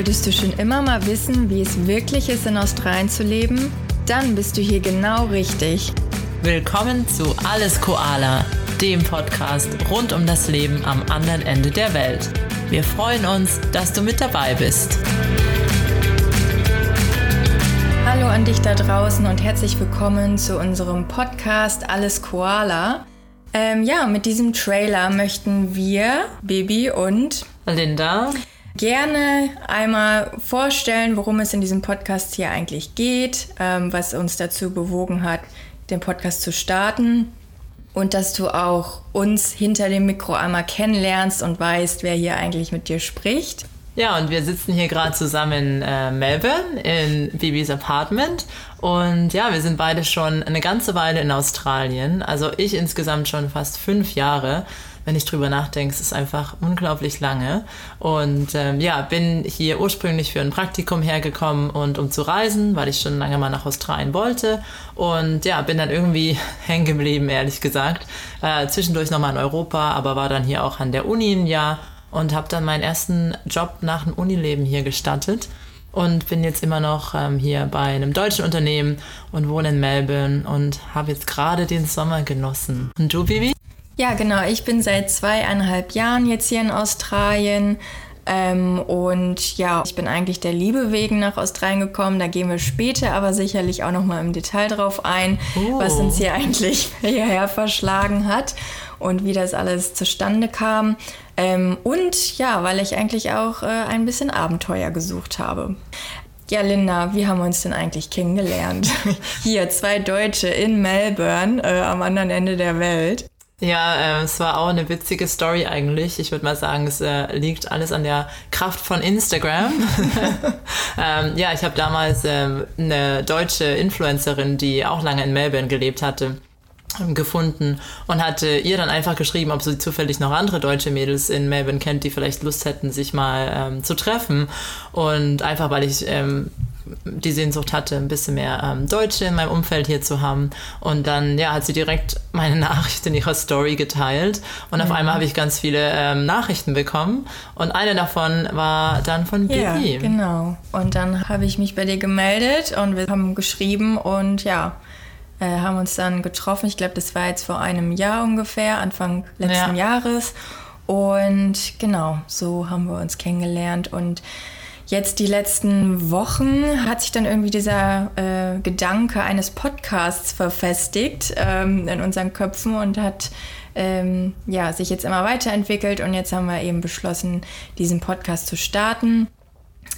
Wolltest du schon immer mal wissen, wie es wirklich ist, in Australien zu leben? Dann bist du hier genau richtig. Willkommen zu Alles Koala, dem Podcast rund um das Leben am anderen Ende der Welt. Wir freuen uns, dass du mit dabei bist. Hallo an dich da draußen und herzlich willkommen zu unserem Podcast Alles Koala. Ähm, ja, mit diesem Trailer möchten wir, Baby und Linda, gerne einmal vorstellen, worum es in diesem Podcast hier eigentlich geht, ähm, was uns dazu bewogen hat, den Podcast zu starten und dass du auch uns hinter dem Mikro einmal kennenlernst und weißt, wer hier eigentlich mit dir spricht. Ja, und wir sitzen hier gerade zusammen in äh, Melbourne in Bibis Apartment. Und ja, wir sind beide schon eine ganze Weile in Australien. Also ich insgesamt schon fast fünf Jahre wenn ich drüber nachdenke, es ist einfach unglaublich lange. Und ähm, ja, bin hier ursprünglich für ein Praktikum hergekommen und um zu reisen, weil ich schon lange mal nach Australien wollte. Und ja, bin dann irgendwie hängen geblieben, ehrlich gesagt. Äh, zwischendurch nochmal in Europa, aber war dann hier auch an der Uni ein Jahr und habe dann meinen ersten Job nach dem Unileben hier gestartet und bin jetzt immer noch ähm, hier bei einem deutschen Unternehmen und wohne in Melbourne und habe jetzt gerade den Sommer genossen. Und du, Bibi? Ja, genau. Ich bin seit zweieinhalb Jahren jetzt hier in Australien. Ähm, und ja, ich bin eigentlich der Liebe wegen nach Australien gekommen. Da gehen wir später aber sicherlich auch noch mal im Detail drauf ein, oh. was uns hier eigentlich hierher verschlagen hat und wie das alles zustande kam. Ähm, und ja, weil ich eigentlich auch äh, ein bisschen Abenteuer gesucht habe. Ja, Linda, wie haben wir uns denn eigentlich kennengelernt? Hier, zwei Deutsche in Melbourne, äh, am anderen Ende der Welt. Ja, äh, es war auch eine witzige Story eigentlich. Ich würde mal sagen, es äh, liegt alles an der Kraft von Instagram. ähm, ja, ich habe damals ähm, eine deutsche Influencerin, die auch lange in Melbourne gelebt hatte, ähm, gefunden und hatte ihr dann einfach geschrieben, ob sie zufällig noch andere deutsche Mädels in Melbourne kennt, die vielleicht Lust hätten, sich mal ähm, zu treffen. Und einfach, weil ich ähm, die Sehnsucht hatte, ein bisschen mehr ähm, Deutsche in meinem Umfeld hier zu haben. Und dann ja, hat sie direkt meine Nachricht in ihrer Story geteilt. Und mhm. auf einmal habe ich ganz viele ähm, Nachrichten bekommen. Und eine davon war dann von Bibi. Ja, genau. Und dann habe ich mich bei dir gemeldet und wir haben geschrieben und ja, äh, haben uns dann getroffen. Ich glaube, das war jetzt vor einem Jahr ungefähr, Anfang letzten ja. Jahres. Und genau, so haben wir uns kennengelernt und Jetzt die letzten Wochen hat sich dann irgendwie dieser äh, Gedanke eines Podcasts verfestigt ähm, in unseren Köpfen und hat ähm, ja, sich jetzt immer weiterentwickelt und jetzt haben wir eben beschlossen, diesen Podcast zu starten.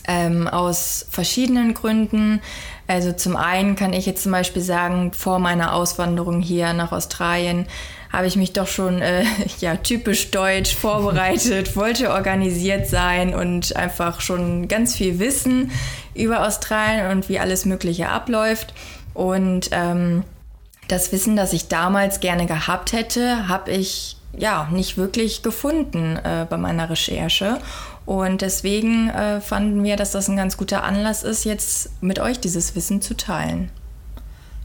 Ähm, aus verschiedenen Gründen. Also zum einen kann ich jetzt zum Beispiel sagen, vor meiner Auswanderung hier nach Australien habe ich mich doch schon äh, ja, typisch deutsch vorbereitet, wollte organisiert sein und einfach schon ganz viel wissen über Australien und wie alles Mögliche abläuft. Und ähm, das Wissen, das ich damals gerne gehabt hätte, habe ich ja nicht wirklich gefunden äh, bei meiner Recherche. Und deswegen äh, fanden wir, dass das ein ganz guter Anlass ist, jetzt mit euch dieses Wissen zu teilen.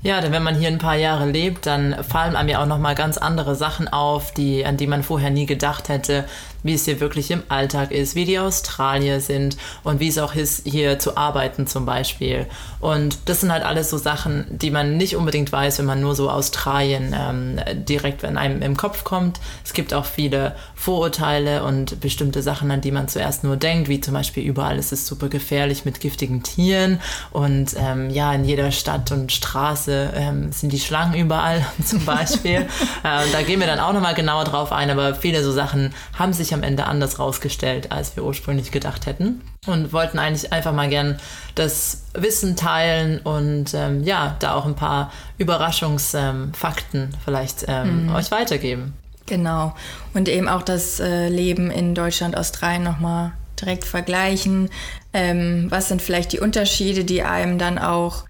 Ja, denn wenn man hier ein paar Jahre lebt, dann fallen einem ja auch noch mal ganz andere Sachen auf, die, an die man vorher nie gedacht hätte wie es hier wirklich im Alltag ist, wie die Australier sind und wie es auch ist, hier zu arbeiten zum Beispiel. Und das sind halt alles so Sachen, die man nicht unbedingt weiß, wenn man nur so Australien ähm, direkt in einem im Kopf kommt. Es gibt auch viele Vorurteile und bestimmte Sachen, an die man zuerst nur denkt, wie zum Beispiel überall ist es super gefährlich mit giftigen Tieren und ähm, ja, in jeder Stadt und Straße ähm, sind die Schlangen überall zum Beispiel. äh, da gehen wir dann auch nochmal genauer drauf ein, aber viele so Sachen haben sich sich am Ende anders rausgestellt, als wir ursprünglich gedacht hätten. Und wollten eigentlich einfach mal gern das Wissen teilen und ähm, ja, da auch ein paar Überraschungsfakten ähm, vielleicht ähm, mhm. euch weitergeben. Genau. Und eben auch das äh, Leben in Deutschland, Australien nochmal direkt vergleichen. Ähm, was sind vielleicht die Unterschiede, die einem dann auch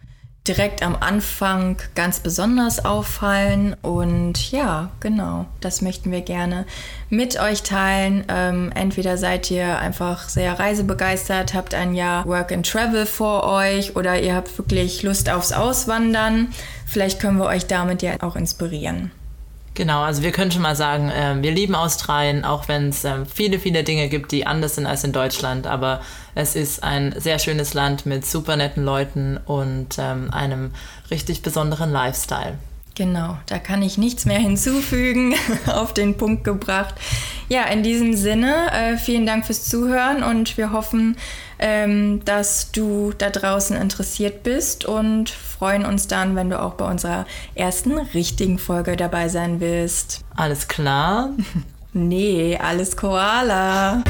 direkt am Anfang ganz besonders auffallen. Und ja, genau, das möchten wir gerne mit euch teilen. Ähm, entweder seid ihr einfach sehr reisebegeistert, habt ein Jahr Work and Travel vor euch oder ihr habt wirklich Lust aufs Auswandern. Vielleicht können wir euch damit ja auch inspirieren. Genau, also wir können schon mal sagen, äh, wir lieben Australien, auch wenn es äh, viele, viele Dinge gibt, die anders sind als in Deutschland. Aber es ist ein sehr schönes Land mit super netten Leuten und ähm, einem richtig besonderen Lifestyle. Genau, da kann ich nichts mehr hinzufügen, auf den Punkt gebracht. Ja, in diesem Sinne, äh, vielen Dank fürs Zuhören und wir hoffen, ähm, dass du da draußen interessiert bist und freuen uns dann, wenn du auch bei unserer ersten richtigen Folge dabei sein willst. Alles klar? nee, alles Koala.